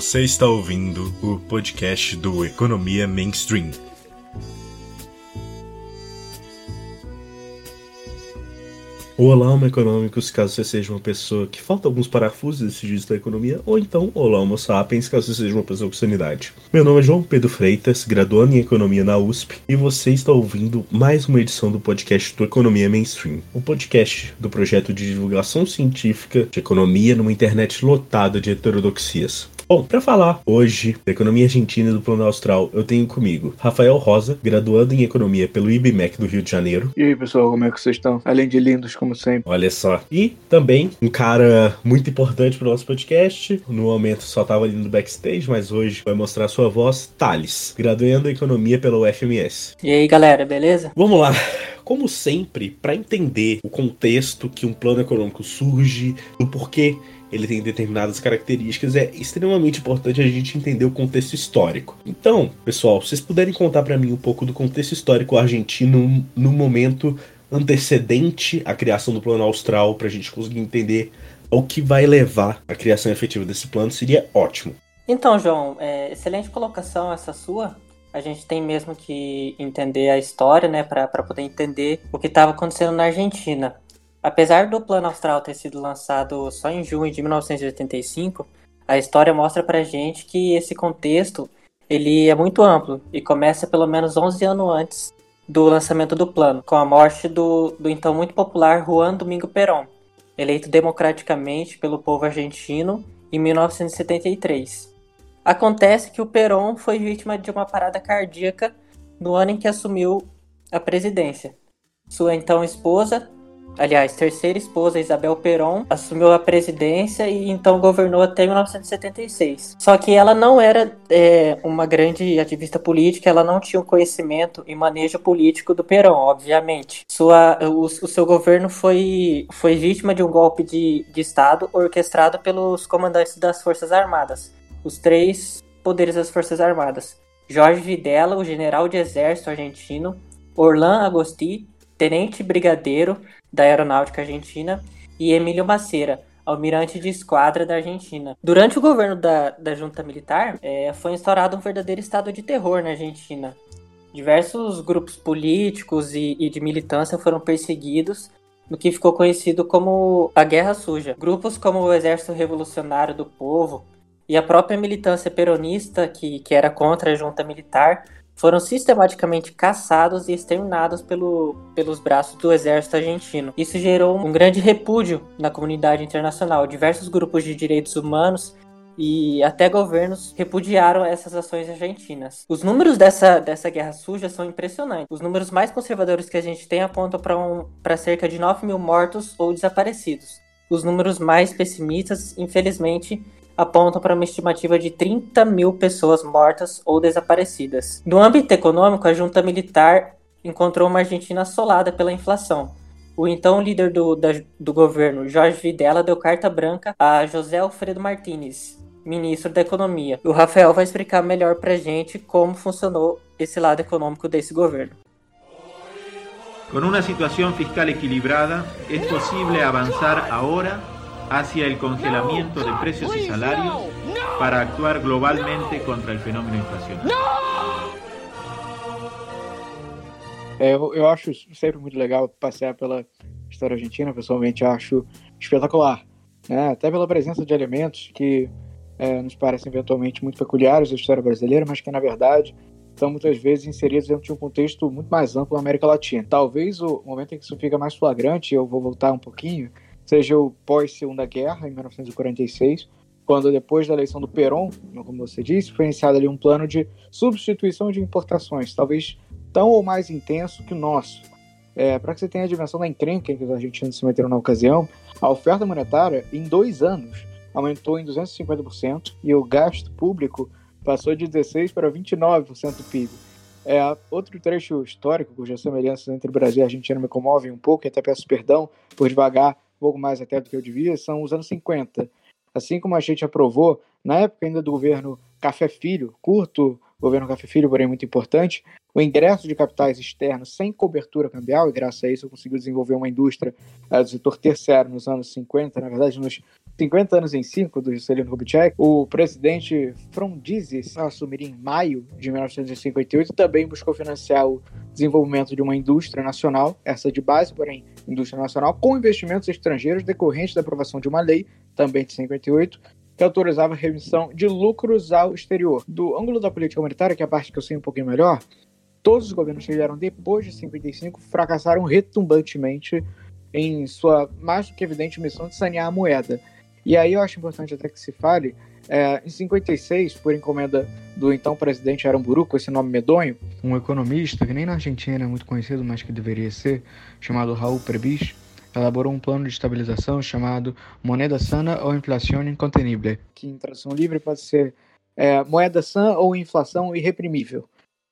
Você está ouvindo o podcast do Economia Mainstream. Olá, Homo Econômicos, caso você seja uma pessoa que falta alguns parafusos dígito da economia, ou então, olá, Homo Sapiens, caso você seja uma pessoa com sanidade. Meu nome é João Pedro Freitas, graduando em Economia na USP, e você está ouvindo mais uma edição do podcast do Economia Mainstream, o podcast do projeto de divulgação científica de economia numa internet lotada de heterodoxias. Bom, para falar hoje da economia argentina e do plano austral, eu tenho comigo Rafael Rosa, graduando em economia pelo IBMEC do Rio de Janeiro. E aí, pessoal, como é que vocês estão? Além de lindos, como sempre. Olha só. E também um cara muito importante pro nosso podcast. No momento só tava ali no backstage, mas hoje vai mostrar sua voz, Thales, graduando em economia pela UFMS. E aí, galera, beleza? Vamos lá como sempre, para entender o contexto que um plano econômico surge, o porquê ele tem determinadas características, é extremamente importante a gente entender o contexto histórico. Então, pessoal, vocês puderem contar para mim um pouco do contexto histórico argentino no momento antecedente à criação do Plano Austral, para a gente conseguir entender o que vai levar à criação efetiva desse plano, seria ótimo. Então, João, é, excelente colocação essa sua. A gente tem mesmo que entender a história, né, para poder entender o que estava acontecendo na Argentina. Apesar do Plano Austral ter sido lançado só em junho de 1985, a história mostra pra gente que esse contexto ele é muito amplo e começa pelo menos 11 anos antes do lançamento do plano, com a morte do, do então muito popular Juan Domingo Perón, eleito democraticamente pelo povo argentino em 1973. Acontece que o Perón foi vítima de uma parada cardíaca no ano em que assumiu a presidência. Sua então esposa, aliás, terceira esposa, Isabel Perón, assumiu a presidência e então governou até 1976. Só que ela não era é, uma grande ativista política, ela não tinha o conhecimento e manejo político do Perón, obviamente. Sua, o, o, seu governo foi, foi vítima de um golpe de, de Estado orquestrado pelos comandantes das Forças Armadas, os três poderes das Forças Armadas. Jorge Videla, o general de exército argentino, Orlan Agosti, tenente brigadeiro da Aeronáutica Argentina, e Emílio Maceira, almirante de esquadra da Argentina. Durante o governo da, da junta militar, é, foi instaurado um verdadeiro estado de terror na Argentina. Diversos grupos políticos e, e de militância foram perseguidos no que ficou conhecido como a Guerra Suja. Grupos como o Exército Revolucionário do Povo e a própria militância peronista, que, que era contra a junta militar, foram sistematicamente caçados e exterminados pelo, pelos braços do exército argentino. Isso gerou um grande repúdio na comunidade internacional. Diversos grupos de direitos humanos e até governos repudiaram essas ações argentinas. Os números dessa, dessa guerra suja são impressionantes. Os números mais conservadores que a gente tem apontam para um, cerca de 9 mil mortos ou desaparecidos. Os números mais pessimistas, infelizmente, apontam para uma estimativa de 30 mil pessoas mortas ou desaparecidas. No âmbito econômico, a junta militar encontrou uma Argentina assolada pela inflação. O então líder do, da, do governo, Jorge Videla, deu carta branca a José Alfredo Martínez, ministro da Economia. O Rafael vai explicar melhor para gente como funcionou esse lado econômico desse governo. Com uma situação fiscal equilibrada, é possível avançar agora hacia el congelamiento de precios y salarios para actuar globalmente contra el fenómeno inflacionario. É, eu, eu acho sempre muito legal passear pela história argentina, pessoalmente acho espetacular. Né? Até pela presença de elementos que é, nos parecem eventualmente muito peculiares da história brasileira, mas que na verdade são muitas vezes inseridos dentro de um contexto muito mais amplo na América Latina. Talvez o momento em que isso fica mais flagrante, eu vou voltar um pouquinho, seja o pós-Segunda Guerra, em 1946, quando depois da eleição do Perón, como você disse, foi iniciado ali um plano de substituição de importações, talvez tão ou mais intenso que o nosso. É, Para que você tenha a dimensão da encrenca que os argentinos se meteram na ocasião, a oferta monetária, em dois anos, aumentou em 250% e o gasto público passou de 16% para 29% do PIB. É, outro trecho histórico cujas semelhanças entre Brasil e Argentina me comovem um pouco, e até peço perdão por devagar pouco mais até do que eu devia, são os anos 50. Assim como a gente aprovou, na época ainda do governo Café Filho, curto governo Café Filho, porém muito importante, o ingresso de capitais externos sem cobertura cambial, e graças a isso eu consegui desenvolver uma indústria uh, do setor terciário nos anos 50, na verdade nos 50 anos em 5 do Juscelino Kubitschek, o presidente Frondizes assumiria em maio de 1958 e também buscou financiar o desenvolvimento de uma indústria nacional, essa de base, porém indústria nacional, com investimentos estrangeiros decorrentes da aprovação de uma lei, também de 58, que autorizava a remissão de lucros ao exterior. Do ângulo da política monetária, que é a parte que eu sei um pouquinho melhor, todos os governos que vieram depois de 55 fracassaram retumbantemente em sua mais do que evidente missão de sanear a moeda. E aí eu acho importante até que se fale, é, em 56, por encomenda do então presidente Aramburu, com esse nome medonho, um economista que nem na Argentina é muito conhecido, mas que deveria ser, chamado Raul Prebis, elaborou um plano de estabilização chamado Moneda Sana ou Inflação Incontenible, que em tradução livre pode ser é, moeda sã ou inflação irreprimível.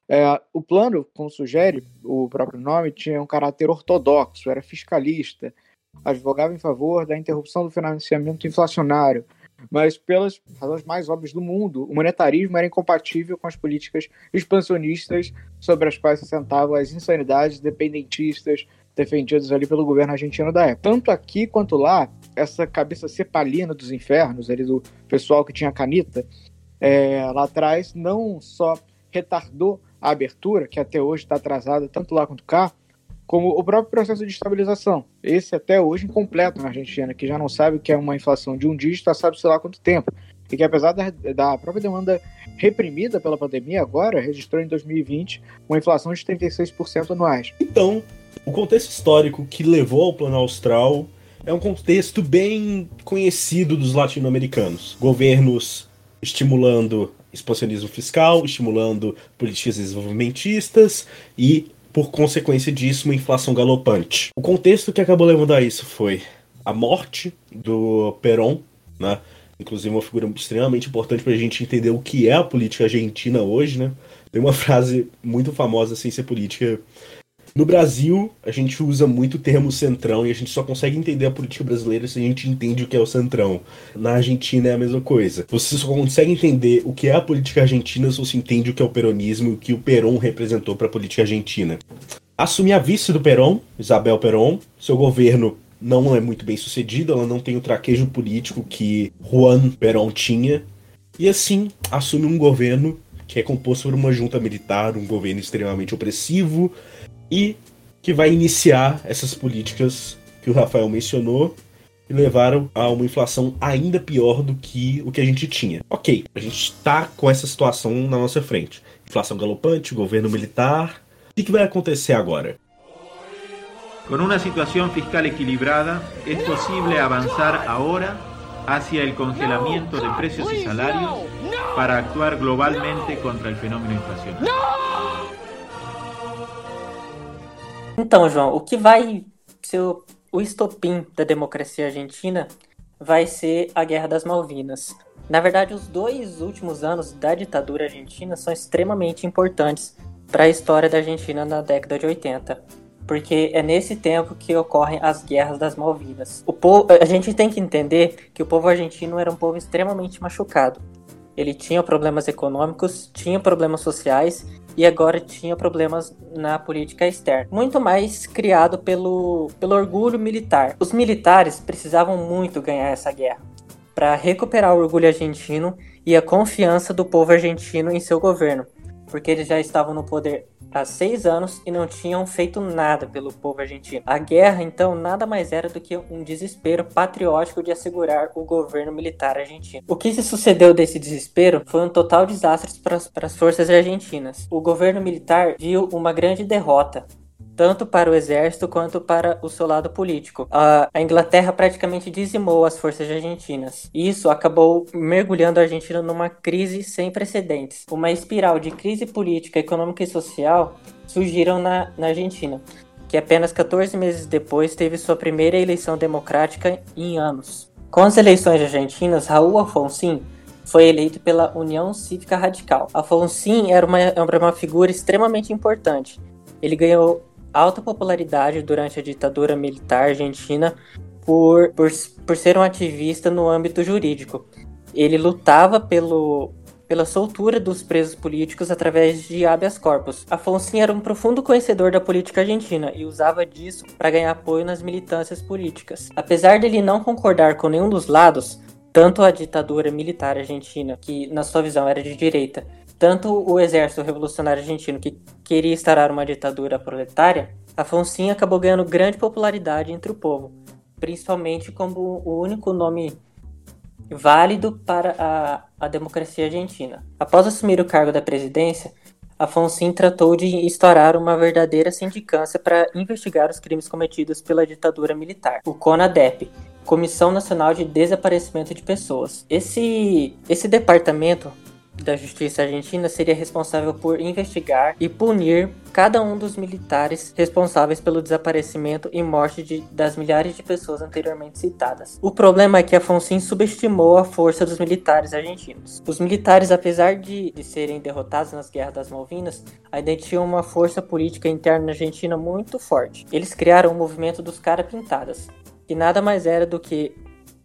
É, o plano, como sugere o próprio nome, tinha um caráter ortodoxo, era fiscalista, advogava em favor da interrupção do financiamento inflacionário, mas pelas razões mais óbvias do mundo, o monetarismo era incompatível com as políticas expansionistas sobre as quais se sentavam as insanidades dependentistas defendidas ali pelo governo argentino da época. Tanto aqui quanto lá, essa cabeça cepalina dos infernos, ali do pessoal que tinha canita, é, lá atrás, não só retardou a abertura, que até hoje está atrasada tanto lá quanto cá, como o próprio processo de estabilização. Esse até hoje incompleto na Argentina, que já não sabe o que é uma inflação de um dígito sabe sei lá quanto tempo. E que apesar da, da própria demanda reprimida pela pandemia agora, registrou em 2020 uma inflação de 36% anuais. Então, o contexto histórico que levou ao Plano Austral é um contexto bem conhecido dos latino-americanos. Governos estimulando expansionismo fiscal, estimulando políticas desenvolvimentistas e, por consequência disso, uma inflação galopante. O contexto que acabou levando a isso foi a morte do Perón, né? inclusive uma figura extremamente importante para a gente entender o que é a política argentina hoje. Né? Tem uma frase muito famosa ser política no Brasil, a gente usa muito o termo centrão e a gente só consegue entender a política brasileira se a gente entende o que é o centrão. Na Argentina é a mesma coisa. Você só consegue entender o que é a política argentina se você entende o que é o peronismo e o que o Perón representou para a política argentina. Assumir a vice do Perón, Isabel Perón, seu governo não é muito bem sucedido, ela não tem o traquejo político que Juan Perón tinha, e assim assume um governo que é composto por uma junta militar, um governo extremamente opressivo, e que vai iniciar essas políticas que o Rafael mencionou e levaram a uma inflação ainda pior do que o que a gente tinha. Ok, a gente está com essa situação na nossa frente. Inflação galopante, governo militar. O que vai acontecer agora? Com uma situação fiscal equilibrada, é possível avançar agora hacia el congelamiento de precios y salarios para actuar globalmente contra el fenómeno inflacionario. Então, João, o que vai ser o, estopim da democracia argentina vai ser a Guerra das Malvinas. Na verdade, os dois últimos anos da ditadura argentina são extremamente importantes para a história da Argentina na década de 80, porque é nesse tempo que ocorrem as guerras das Malvinas. O povo, a gente tem que entender que o povo argentino era um povo extremamente machucado. Ele tinha problemas econômicos, tinha problemas sociais e agora tinha problemas na política externa. Muito mais criado pelo, pelo orgulho militar. Os militares precisavam muito ganhar essa guerra para recuperar o orgulho argentino e a confiança do povo argentino em seu governo, porque eles já estavam no poder há seis anos e não tinham feito nada pelo povo argentino. A guerra, então, nada mais era do que um desespero patriótico de assegurar o governo militar argentino. O que se sucedeu desse desespero foi um total desastre para as forças argentinas. O governo militar viu uma grande derrota tanto para o exército quanto para o seu lado político. A, Inglaterra praticamente dizimou as forças argentinas. Isso acabou mergulhando a Argentina numa crise sem precedentes. Uma espiral de crise política, econômica e social surgiram na, na Argentina, que apenas 14 meses depois teve sua primeira eleição democrática em anos. Com as eleições argentinas, Raul Alfonsín foi eleito pela União Cívica Radical. Alfonsín era uma, era uma figura extremamente importante. Ele ganhou alta popularidade durante a ditadura militar argentina por, por, por ser um ativista no âmbito jurídico. Ele lutava pelo, pela soltura dos presos políticos através de habeas corpus. Afonso era um profundo conhecedor da política argentina e usava disso para ganhar apoio nas militâncias políticas. Apesar dele não concordar com nenhum dos lados, tanto a ditadura militar argentina, que na sua visão era de direita, tanto o exército revolucionário argentino, que queria instaurar uma ditadura proletária, Afonso acabou ganhando grande popularidade entre o povo, principalmente como o único nome válido para a, a democracia argentina. Após assumir o cargo da presidência, Afonso tratou de instaurar uma verdadeira sindicância para investigar os crimes cometidos pela ditadura militar, o CONADEP, Comissão Nacional de Desaparecimento de Pessoas. Esse, esse departamento da Justiça Argentina seria responsável por investigar e punir cada um dos militares responsáveis pelo desaparecimento e morte de, das milhares de pessoas anteriormente citadas. O problema é que Afonso subestimou a força dos militares argentinos. Os militares, apesar de, de serem derrotados nas guerras das Malvinas, ainda tinham uma força política interna na Argentina muito forte. Eles criaram o movimento dos cara pintadas, que nada mais era do que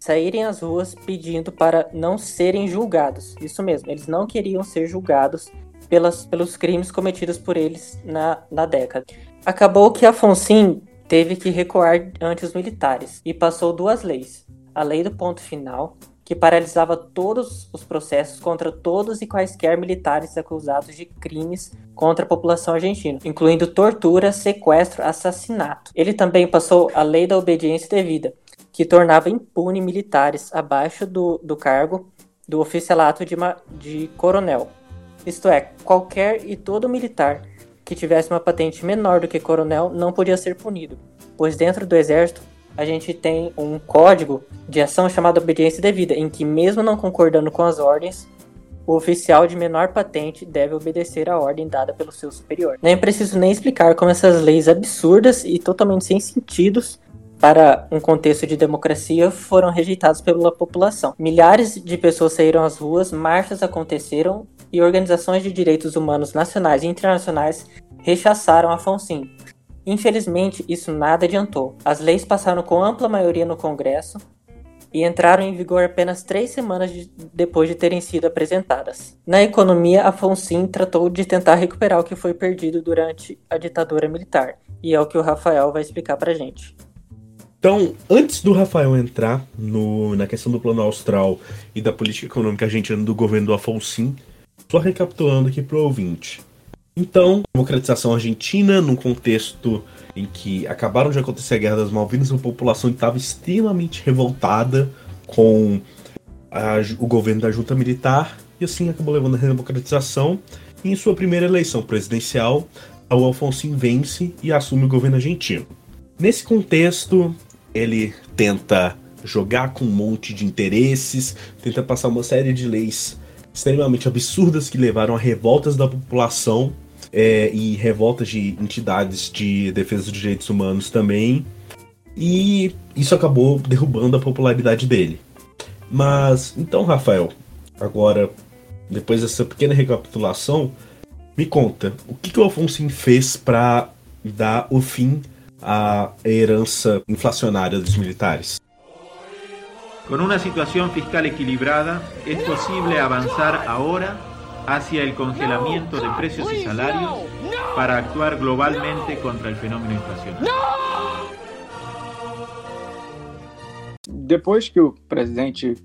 saírem às ruas pedindo para não serem julgados. Isso mesmo, eles não queriam ser julgados pelas, pelos crimes cometidos por eles na, na década. Acabou que Afonso teve que recuar ante os militares e passou duas leis. A lei do ponto final, que paralisava todos os processos contra todos e quaisquer militares acusados de crimes contra a população argentina, incluindo tortura, sequestro, assassinato. Ele também passou a lei da obediência devida, que tornava impune militares abaixo do, do cargo do oficialato de, de coronel. Isto é, qualquer e todo militar que tivesse uma patente menor do que coronel não podia ser punido, pois dentro do exército a gente tem um código de ação chamado obediência devida, em que mesmo não concordando com as ordens, o oficial de menor patente deve obedecer à ordem dada pelo seu superior. Nem preciso nem explicar como essas leis absurdas e totalmente sem sentidos para um contexto de democracia foram rejeitados pela população. Milhares de pessoas saíram às ruas, marchas aconteceram e organizações de direitos humanos nacionais e internacionais rechaçaram Afonso. Infelizmente, isso nada adiantou. As leis passaram com ampla maioria no Congresso e entraram em vigor apenas três semanas de, depois de terem sido apresentadas. Na economia, Afonso tratou de tentar recuperar o que foi perdido durante a ditadura militar, e é o que o Rafael vai explicar pra gente. Então, antes do Rafael entrar no, na questão do plano austral e da política econômica argentina do governo do Afonso, só recapitulando aqui para o ouvinte. Então, democratização argentina, num contexto em que acabaram de acontecer a Guerra das Malvinas, a população estava extremamente revoltada com a, o governo da junta militar, e assim acabou levando a democratização. E em sua primeira eleição presidencial, o Alfonso vence e assume o governo argentino. Nesse contexto, ele tenta jogar com um monte de interesses, tenta passar uma série de leis extremamente absurdas que levaram a revoltas da população é, e revoltas de entidades de defesa dos direitos humanos também. E isso acabou derrubando a popularidade dele. Mas então, Rafael, agora, depois dessa pequena recapitulação, me conta, o que, que o Alfonso fez para dar o fim a herança inflacionária dos militares. Con una situación fiscal equilibrada, es posible avanzar ahora hacia el congelamiento de precios y salarios para actuar globalmente contra el fenómeno inflacionario. Depois que o presidente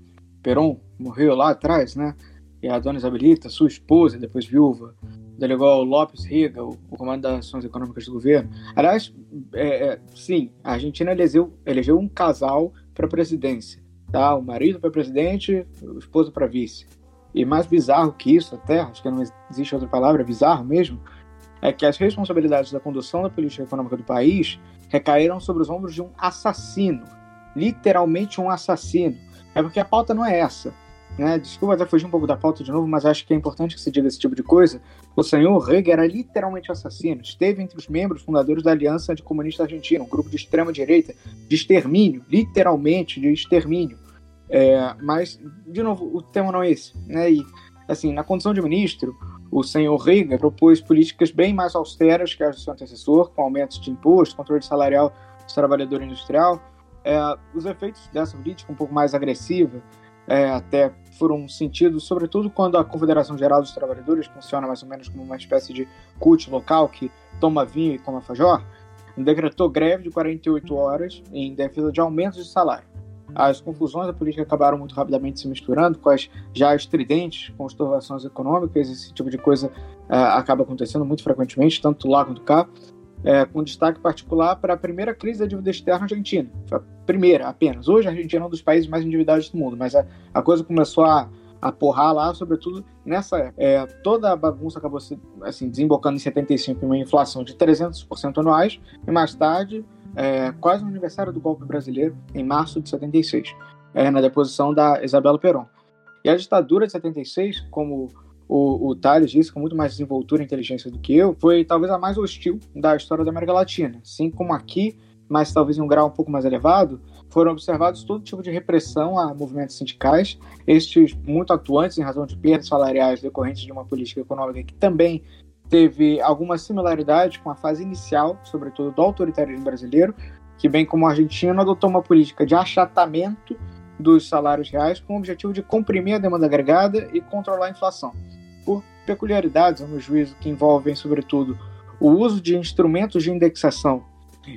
Perón morreu lá atrás, né, e a dona Isabelita, sua esposa, depois viúva, delegou Lopes Riga, o, o comando das ações econômicas do governo. Aliás, é, é, sim, a Argentina elegeu, elegeu um casal para a presidência. Tá? O marido para presidente, o esposo para vice. E mais bizarro que isso, até, acho que não existe outra palavra, bizarro mesmo, é que as responsabilidades da condução da política econômica do país recaíram sobre os ombros de um assassino. Literalmente um assassino. É porque a pauta não é essa. Né? Desculpa até fugir um pouco da pauta de novo, mas acho que é importante que se diga esse tipo de coisa. O senhor Rega era literalmente assassino. Esteve entre os membros fundadores da Aliança Anticomunista Argentina, um grupo de extrema-direita de extermínio, literalmente de extermínio. É, mas, de novo, o tema não é esse. Né? E, assim, na condição de ministro, o senhor Rega propôs políticas bem mais austeras que as do seu antecessor, com aumentos de imposto, controle salarial do trabalhador industrial. É, os efeitos dessa política um pouco mais agressiva é, até foram sentidos, sobretudo quando a Confederação Geral dos Trabalhadores funciona mais ou menos como uma espécie de cult local que toma vinho e come fajor, decretou greve de 48 horas em defesa de aumentos de salário. As confusões da política acabaram muito rapidamente se misturando com as já estridentes conturbações econômicas, esse tipo de coisa uh, acaba acontecendo muito frequentemente, tanto lá quanto cá, uh, com destaque particular para a primeira crise da dívida externa argentina. Foi a primeira apenas. Hoje a Argentina é um dos países mais endividados do mundo, mas a, a coisa começou a, a porrar lá, sobretudo nessa época. É, toda a bagunça acabou se, assim, desembocando em 75 em uma inflação de 300% anuais, e mais tarde é, quase no aniversário do golpe brasileiro, em março de 76, é, na deposição da Isabela Perón. E a ditadura de 76, como o, o Thales disse, com muito mais desenvoltura e inteligência do que eu, foi talvez a mais hostil da história da América Latina. Assim como aqui, mas talvez em um grau um pouco mais elevado, foram observados todo tipo de repressão a movimentos sindicais, estes muito atuantes em razão de perdas salariais decorrentes de uma política econômica que também teve alguma similaridade com a fase inicial, sobretudo do autoritarismo brasileiro, que, bem como a Argentina, adotou uma política de achatamento dos salários reais com o objetivo de comprimir a demanda agregada e controlar a inflação. Por peculiaridades, no juízo, que envolvem, sobretudo, o uso de instrumentos de indexação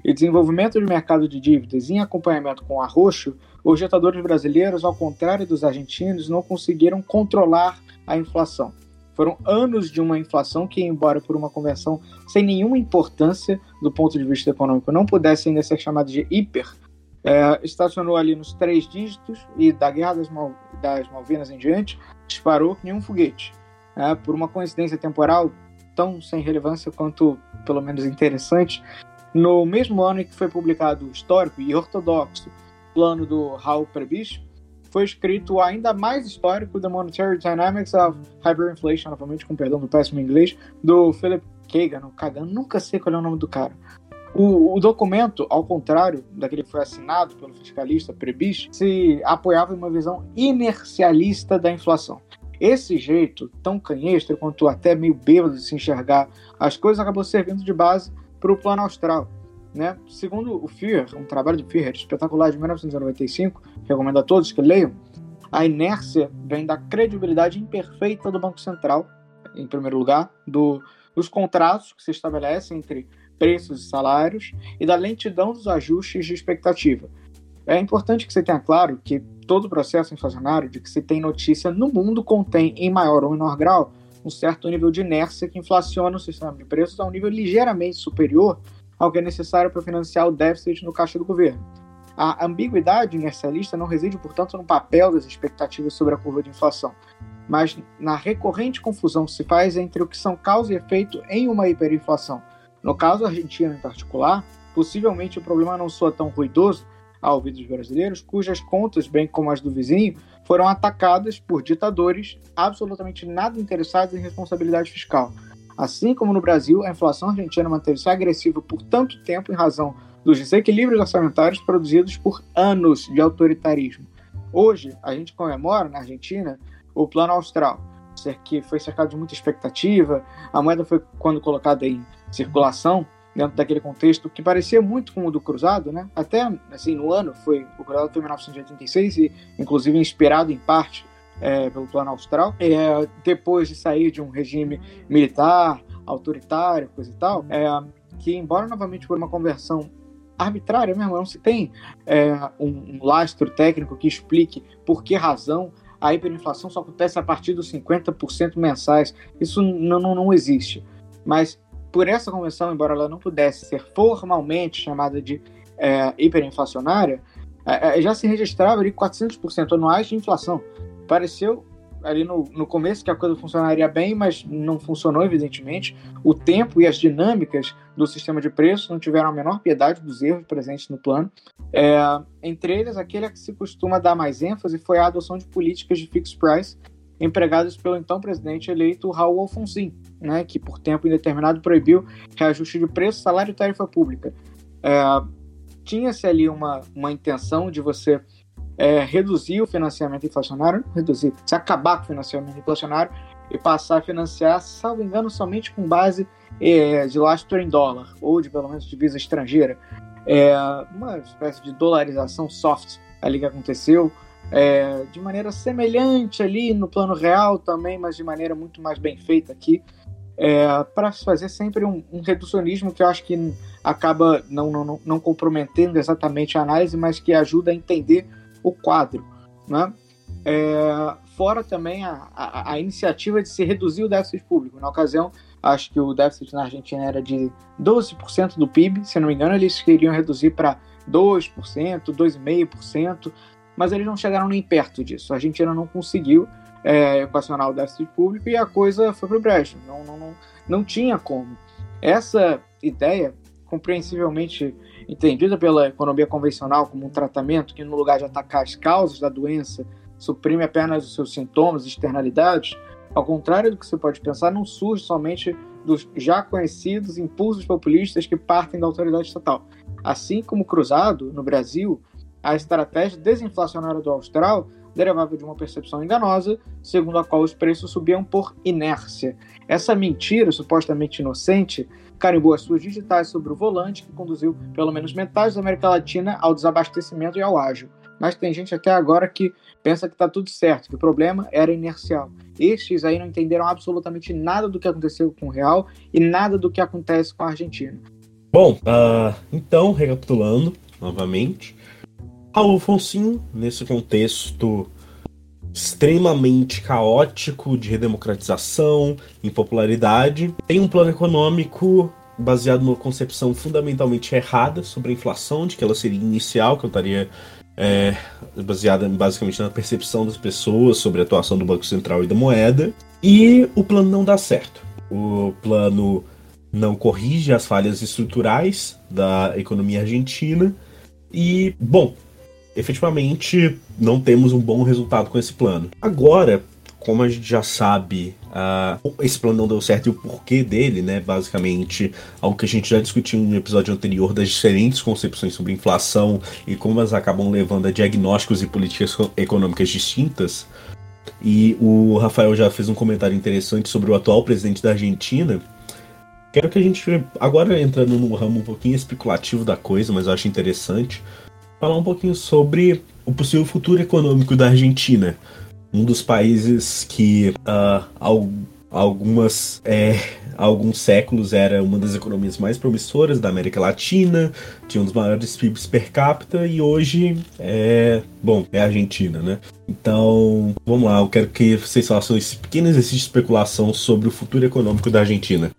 e desenvolvimento de mercado de dívidas em acompanhamento com arroxo, os ditadores brasileiros, ao contrário dos argentinos, não conseguiram controlar a inflação. Foram anos de uma inflação que, embora por uma conversão sem nenhuma importância do ponto de vista econômico, não pudesse ainda ser chamada de hiper, é, estacionou ali nos três dígitos e da Guerra das, Mal das Malvinas em diante disparou que nem um foguete. É, por uma coincidência temporal tão sem relevância quanto, pelo menos, interessante, no mesmo ano em que foi publicado o histórico e ortodoxo plano do Raul Prebisch, foi escrito ainda mais histórico The Monetary Dynamics of Hyperinflation, novamente com perdão do péssimo inglês, do Philip Kagan, Kagan, nunca sei qual é o nome do cara. O, o, documento, ao contrário daquele que foi assinado pelo fiscalista Prebisch, se apoiava em uma visão inercialista da inflação. Esse jeito, tão canhestro quanto até meio bêbado de se enxergar as coisas, acabou servindo de base para o plano austral, né? Segundo o Führer, um trabalho de Führer espetacular de 1995, recomendo a todos que leiam, a inércia vem da credibilidade imperfeita do Banco Central, em primeiro lugar, do, dos contratos que se estabelecem entre preços e salários e da lentidão dos ajustes de expectativa. É importante que você tenha claro que todo o processo inflacionário de que se tem notícia no mundo contém, em maior ou menor grau, um certo nível de inércia que inflaciona o sistema de preços a um nível ligeiramente superior ao que é necessário para financiar o déficit no caixa do governo. A ambiguidade inercialista não reside, portanto, no papel das expectativas sobre a curva de inflação, mas na recorrente confusão que se faz entre o que são causa e efeito em uma hiperinflação. No caso argentino em particular, possivelmente o problema não soa tão ruidoso ao ouvido dos brasileiros, cujas contas, bem como as do vizinho, foram atacadas por ditadores absolutamente nada interessados em responsabilidade fiscal Assim como no Brasil, a inflação argentina manteve-se agressiva por tanto tempo em razão dos desequilíbrios orçamentários produzidos por anos de autoritarismo. Hoje, a gente comemora na Argentina o Plano Austral, que foi cercado de muita expectativa. A moeda foi, quando colocada em circulação, dentro daquele contexto que parecia muito com o do Cruzado, né? Até assim no ano foi o Cruzado foi em 1986 e inclusive inspirado em parte é, pelo plano austral, é, depois de sair de um regime militar, autoritário, coisa e tal, é, que embora novamente por uma conversão arbitrária mesmo, não se tem é, um, um, lastro técnico que explique por que razão a hiperinflação só acontece a partir dos 50% mensais. Isso não, não, não existe. Mas por essa convenção, embora ela não pudesse ser formalmente chamada de é, hiperinflacionária, é, é já se registrava ali 400% anuais de inflação pareceu ali no, no começo que a coisa funcionaria bem, mas não funcionou, evidentemente. O tempo e as dinâmicas do sistema de preços não tiveram a menor piedade dos erros presentes no plano. É, entre eles, aquele a que se costuma dar mais ênfase foi a adoção de políticas de fixed price empregadas pelo então presidente eleito Raul Alfonsin, né, que por tempo indeterminado proibiu reajuste de preço, salário e tarifa pública. É, Tinha-se ali uma, uma intenção de você é, reduzir o financiamento inflacionário, reduzir, se acabar com o financiamento inflacionário e passar a financiar, salvo engano, somente com base é, de lastro em dólar, ou de pelo menos divisa estrangeira. É, uma espécie de dolarização soft ali que aconteceu. É, de maneira semelhante ali no plano real também, mas de maneira muito mais bem feita aqui, é, para fazer sempre um, um, reducionismo que eu acho que acaba não, não, não comprometendo exatamente a análise, mas que ajuda a entender o quadro. Né? É, fora também a, a, a, iniciativa de se reduzir o déficit público. Na ocasião, acho que o déficit na Argentina era de 12% do PIB, se não me engano, eles queriam reduzir para 2%, 2,5%, mas eles não chegaram nem perto disso. A Argentina não conseguiu é, equacionar o déficit público e a coisa foi para o brejo. Não, não, não, não tinha como. Essa ideia, compreensivelmente entendida pela economia convencional como um tratamento que, no lugar de atacar as causas da doença, suprime apenas os seus sintomas, externalidades, ao contrário do que você pode pensar, não surge somente dos já conhecidos impulsos populistas que partem da autoridade estatal. Assim como cruzado, no Brasil, a estratégia desinflacionária do Austral derivava de uma percepção enganosa, segundo a qual os preços subiam por inércia. Essa mentira, supostamente inocente, carimbou as suas digitais sobre o volante, que conduziu pelo menos metade da América Latina ao desabastecimento e ao ágil. Mas tem gente até agora que pensa que está tudo certo, que o problema era inercial. Estes aí não entenderam absolutamente nada do que aconteceu com o Real e nada do que acontece com a Argentina. Bom, uh, então, recapitulando novamente, Raul Fonsin, nesse contexto extremamente caótico de redemocratização, impopularidade, tem um plano econômico baseado numa concepção fundamentalmente errada sobre a inflação, de que ela seria inicial, que eu estaria é, baseada basicamente na percepção das pessoas sobre a atuação do Banco Central e da moeda. E o plano não dá certo. O plano não corrige as falhas estruturais da economia argentina. E, bom, efetivamente não temos um bom resultado com esse plano. Agora, como a gente já sabe, uh, esse plano não deu certo e o porquê dele, né? Basicamente, algo que a gente já discutiu no episódio anterior das diferentes concepções sobre inflação e como elas acabam levando a diagnósticos e políticas econômicas distintas. E o Rafael já fez um comentário interessante sobre o atual presidente da Argentina. Quero que a gente, agora entrando num ramo um pouquinho especulativo da coisa, mas eu acho interessante, falar um pouquinho sobre o possível futuro econômico da Argentina, um dos países que uh, algumas é, alguns séculos era uma das economias mais promissoras da América Latina, tinha um dos maiores PIBs per capita e hoje é bom é a Argentina, né? Então vamos lá, eu quero que vocês façam esse pequeno exercício de especulação sobre o futuro econômico da Argentina.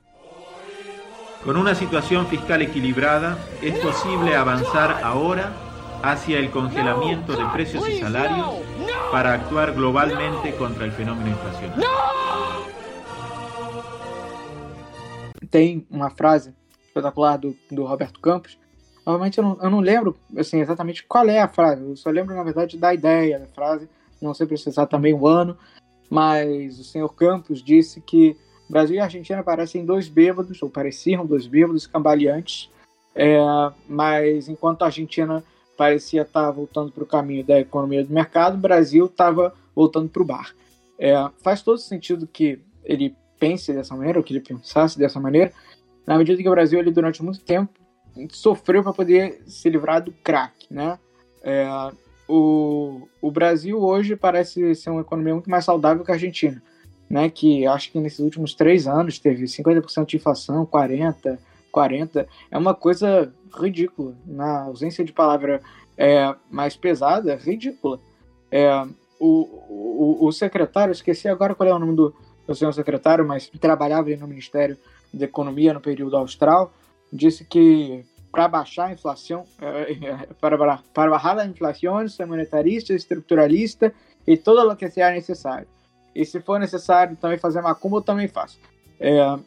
Com uma situação fiscal equilibrada, é possível avançar agora hacia el congelamiento de precios y salarios para actuar globalmente contra el fenómeno inflacionario. Tem uma frase espetacular do, do Roberto Campos. Normalmente eu não, eu não lembro assim, exatamente qual é a frase, eu só lembro, na verdade, da ideia da frase, não sei precisar também o ano, mas o senhor Campos disse que Brasil e Argentina parecem dois bêbados, ou pareciam dois bêbados cambaleantes, é, mas enquanto a Argentina parecia estar voltando para o caminho da economia do mercado, o Brasil estava voltando para o bar. É, faz todo sentido que ele pense dessa maneira, ou que ele pensasse dessa maneira, na medida que o Brasil, ele, durante muito tempo, sofreu para poder se livrar do crack, né? É, o, o Brasil hoje parece ser uma economia muito mais saudável que a Argentina, né? Que acho que nesses últimos três anos teve 50% de inflação, 40%, 40%. É uma coisa ridícula. Na ausência de palavra é, mais pesada, ridícula. É, o, o, o, secretário, esqueci agora qual é o nome do, do senhor secretário, mas trabalhava no Ministério da Economia no período austral, disse que para baixar a inflação, é, é, para, para baixar a inflação, ser monetarista, estruturalista e todo o que seja necessário. E se for necessário também fazer macumba, eu também faço. É,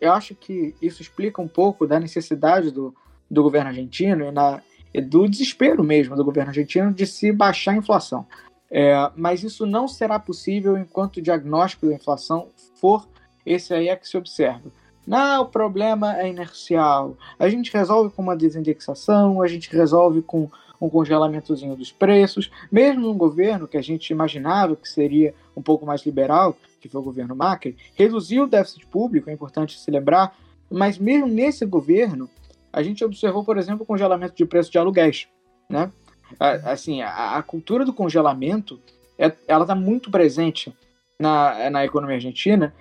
eu acho que isso explica um pouco da necessidade do, do governo argentino e, na, e do desespero mesmo do governo argentino de se baixar a inflação. É, mas isso não será possível enquanto o diagnóstico da inflação for esse aí é que se observa. Não, o problema é inercial. A gente resolve com uma desindexação, a gente resolve com um congelamentozinho dos preços, mesmo num governo que a gente imaginava que seria um pouco mais liberal, que foi o governo Macri, reduziu o déficit público, é importante se lembrar, mas mesmo nesse governo, a gente observou, por exemplo, o congelamento de preço de aluguéis. Né? assim, a, a cultura do congelamento, é, ela está muito presente na, na economia argentina.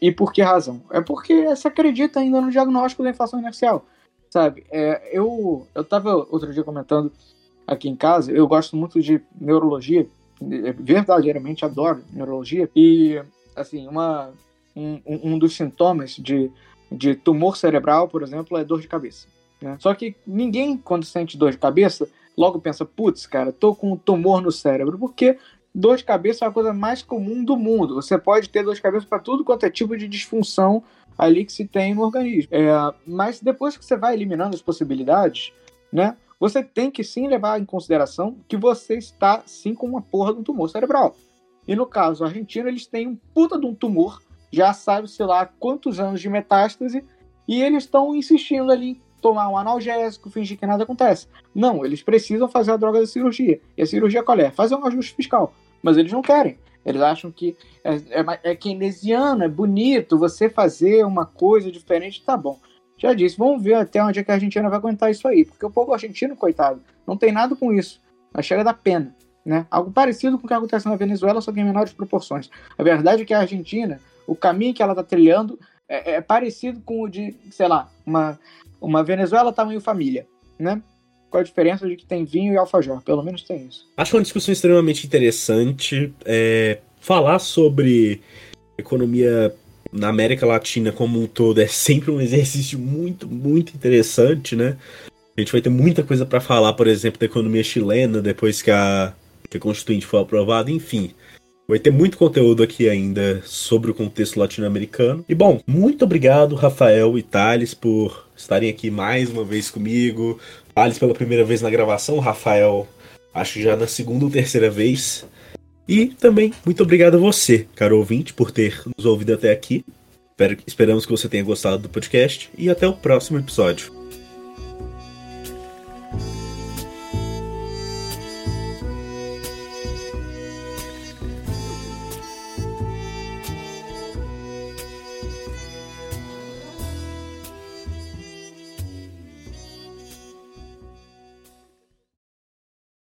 E por que razão? É porque se acredita ainda no diagnóstico da inflação inercial, sabe? É, eu eu estava outro dia comentando aqui em casa, eu gosto muito de neurologia, verdadeiramente adoro neurologia, e assim, uma, um, um dos sintomas de, de tumor cerebral, por exemplo, é dor de cabeça. Né? Só que ninguém, quando sente dor de cabeça, logo pensa, putz, cara, tô com um tumor no cérebro, porque dor de cabeça é a coisa mais comum do mundo. Você pode ter dor de cabeça para tudo quanto é tipo de disfunção ali que se tem no organismo. É, mas depois que você vai eliminando as possibilidades, né? Você tem que sim levar em consideração que você está sim com uma porra de um tumor cerebral. E no caso argentino, eles têm um puta de um tumor, já sabe, sei lá, quantos anos de metástase, e eles estão insistindo ali tomar um analgésico, fingir que nada acontece. Não, eles precisam fazer a droga da cirurgia. E a cirurgia qual é? Fazer um ajuste fiscal. Mas eles não querem. Eles acham que é, é, é keynesiano, é bonito você fazer uma coisa diferente, tá bom. Já disse, vamos ver até onde é que a Argentina vai aguentar isso aí. Porque o povo argentino, coitado, não tem nada com isso. Mas chega da pena. Né? Algo parecido com o que acontece na Venezuela, só que em menores proporções. A verdade é que a Argentina, o caminho que ela está trilhando é, é, parecido com o de, sei lá, uma, uma Venezuela tamanho família, né? Qual a diferença de que tem vinho e alfajor? Pelo menos tem isso. Acho uma discussão extremamente interessante. É, falar sobre economia na América Latina como um todo é sempre um exercício muito, muito interessante, né? A gente vai ter muita coisa para falar, por exemplo, da economia chilena depois que a, que a Constituinte foi aprovada, enfim. Vai ter muito conteúdo aqui ainda sobre o contexto latino-americano. E bom, muito obrigado, Rafael e Thales, por estarem aqui mais uma vez comigo. Thales pela primeira vez na gravação, Rafael, acho já na segunda ou terceira vez. E também muito obrigado a você, caro ouvinte, por ter nos ouvido até aqui. Esperamos que você tenha gostado do podcast e até o próximo episódio.